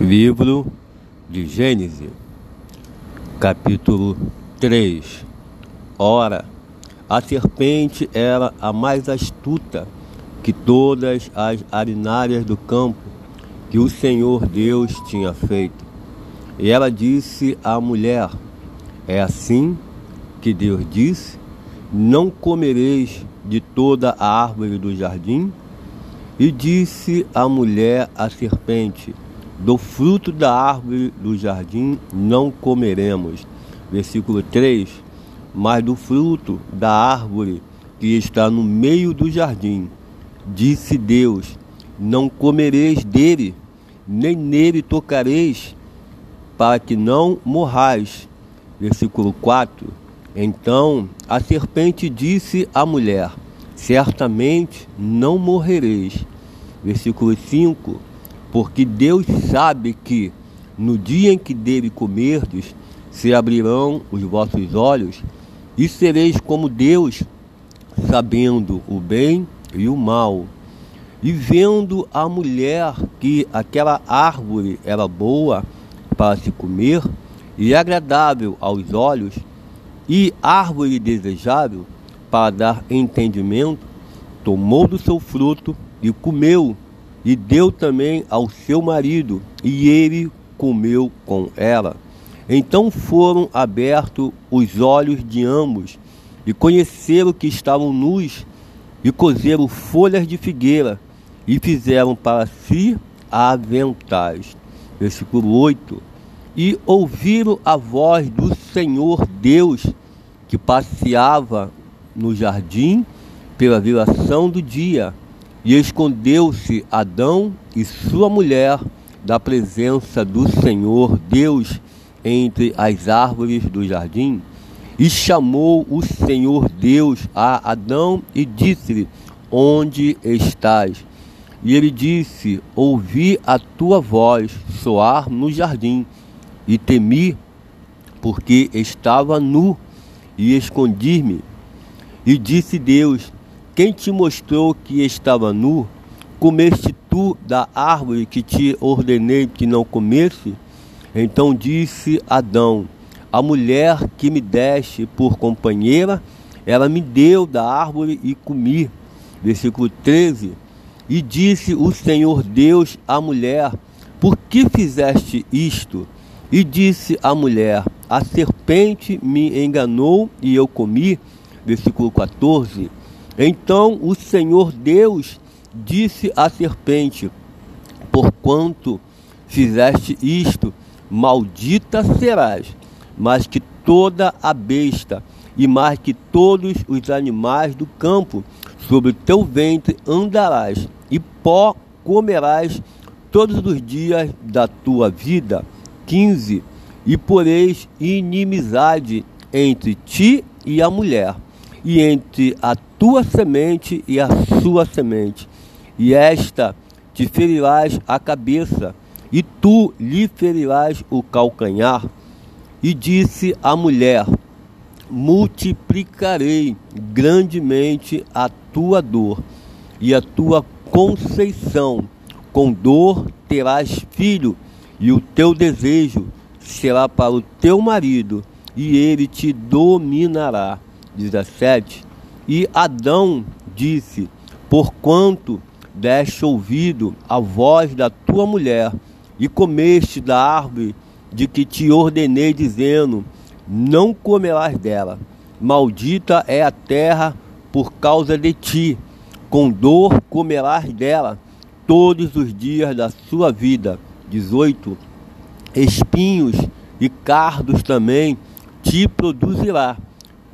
Livro de Gênesis, capítulo 3. Ora, a serpente era a mais astuta que todas as arinárias do campo que o Senhor Deus tinha feito. E ela disse à mulher: É assim que Deus disse: Não comereis de toda a árvore do jardim? E disse a mulher à serpente: do fruto da árvore do jardim não comeremos. Versículo 3: Mas do fruto da árvore que está no meio do jardim, disse Deus: Não comereis dele, nem nele tocareis, para que não morrais. Versículo 4: Então a serpente disse à mulher: Certamente não morrereis. Versículo 5: porque Deus sabe que no dia em que dele comerdes, se abrirão os vossos olhos e sereis como Deus, sabendo o bem e o mal. E vendo a mulher que aquela árvore era boa para se comer e agradável aos olhos, e árvore desejável para dar entendimento, tomou do seu fruto e comeu e deu também ao seu marido, e ele comeu com ela. Então foram abertos os olhos de ambos, e conheceram que estavam nus, e cozeram folhas de figueira, e fizeram para si aventais. Versículo 8. E ouviram a voz do Senhor Deus, que passeava no jardim pela viração do dia e escondeu-se Adão e sua mulher da presença do Senhor Deus entre as árvores do jardim. E chamou o Senhor Deus a Adão e disse-lhe: Onde estás? E ele disse: Ouvi a tua voz soar no jardim, e temi, porque estava nu, e escondi-me. E disse Deus: quem te mostrou que estava nu? Comeste tu da árvore que te ordenei que não comesse? Então disse Adão: A mulher que me deste por companheira, ela me deu da árvore e comi. Versículo 13. E disse o Senhor Deus à mulher: Por que fizeste isto? E disse a mulher: A serpente me enganou e eu comi. Versículo 14. Então o Senhor Deus disse à serpente: Porquanto fizeste isto, maldita serás, mais que toda a besta e mais que todos os animais do campo, sobre teu ventre andarás, e pó comerás todos os dias da tua vida. 15. E poreis inimizade entre ti e a mulher, e entre a tua semente e a sua semente, e esta te ferirás a cabeça, e tu lhe ferirás o calcanhar. E disse a mulher: Multiplicarei grandemente a tua dor e a tua conceição. Com dor terás filho, e o teu desejo será para o teu marido, e ele te dominará. 17 e Adão disse: Porquanto deste ouvido à voz da tua mulher, e comeste da árvore de que te ordenei, dizendo: Não comerás dela. Maldita é a terra por causa de ti. Com dor comerás dela todos os dias da sua vida. 18. Espinhos e cardos também te produzirá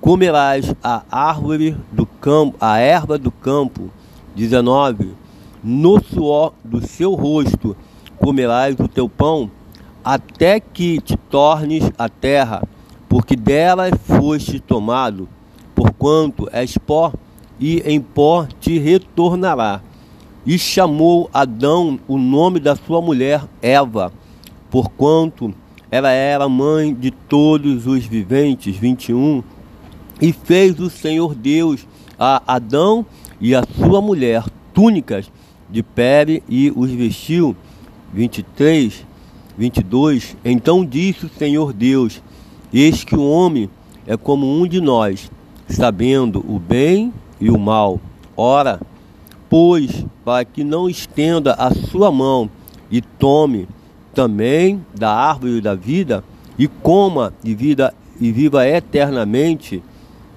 comerás a árvore do campo, a erva do campo. 19. No suor do seu rosto comerás o teu pão, até que te tornes a terra, porque dela foste tomado, porquanto és pó, e em pó te retornará. E chamou Adão o nome da sua mulher Eva, porquanto ela era mãe de todos os viventes. 21 e fez o Senhor Deus a Adão e a sua mulher túnicas de pele e os vestiu. 23. 22. Então disse o Senhor Deus: Eis que o homem é como um de nós, sabendo o bem e o mal. Ora, pois, para que não estenda a sua mão e tome também da árvore da vida e coma e, vida, e viva eternamente.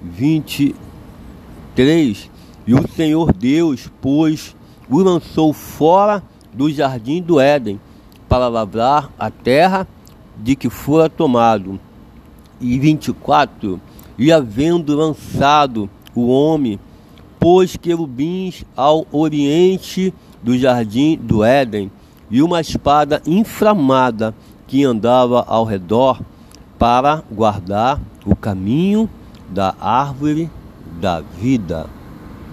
23. E o Senhor Deus, pois, o lançou fora do jardim do Éden para lavrar a terra de que fora tomado. E 24. E havendo lançado o homem, pôs querubins ao oriente do jardim do Éden e uma espada inflamada que andava ao redor para guardar o caminho da árvore da vida.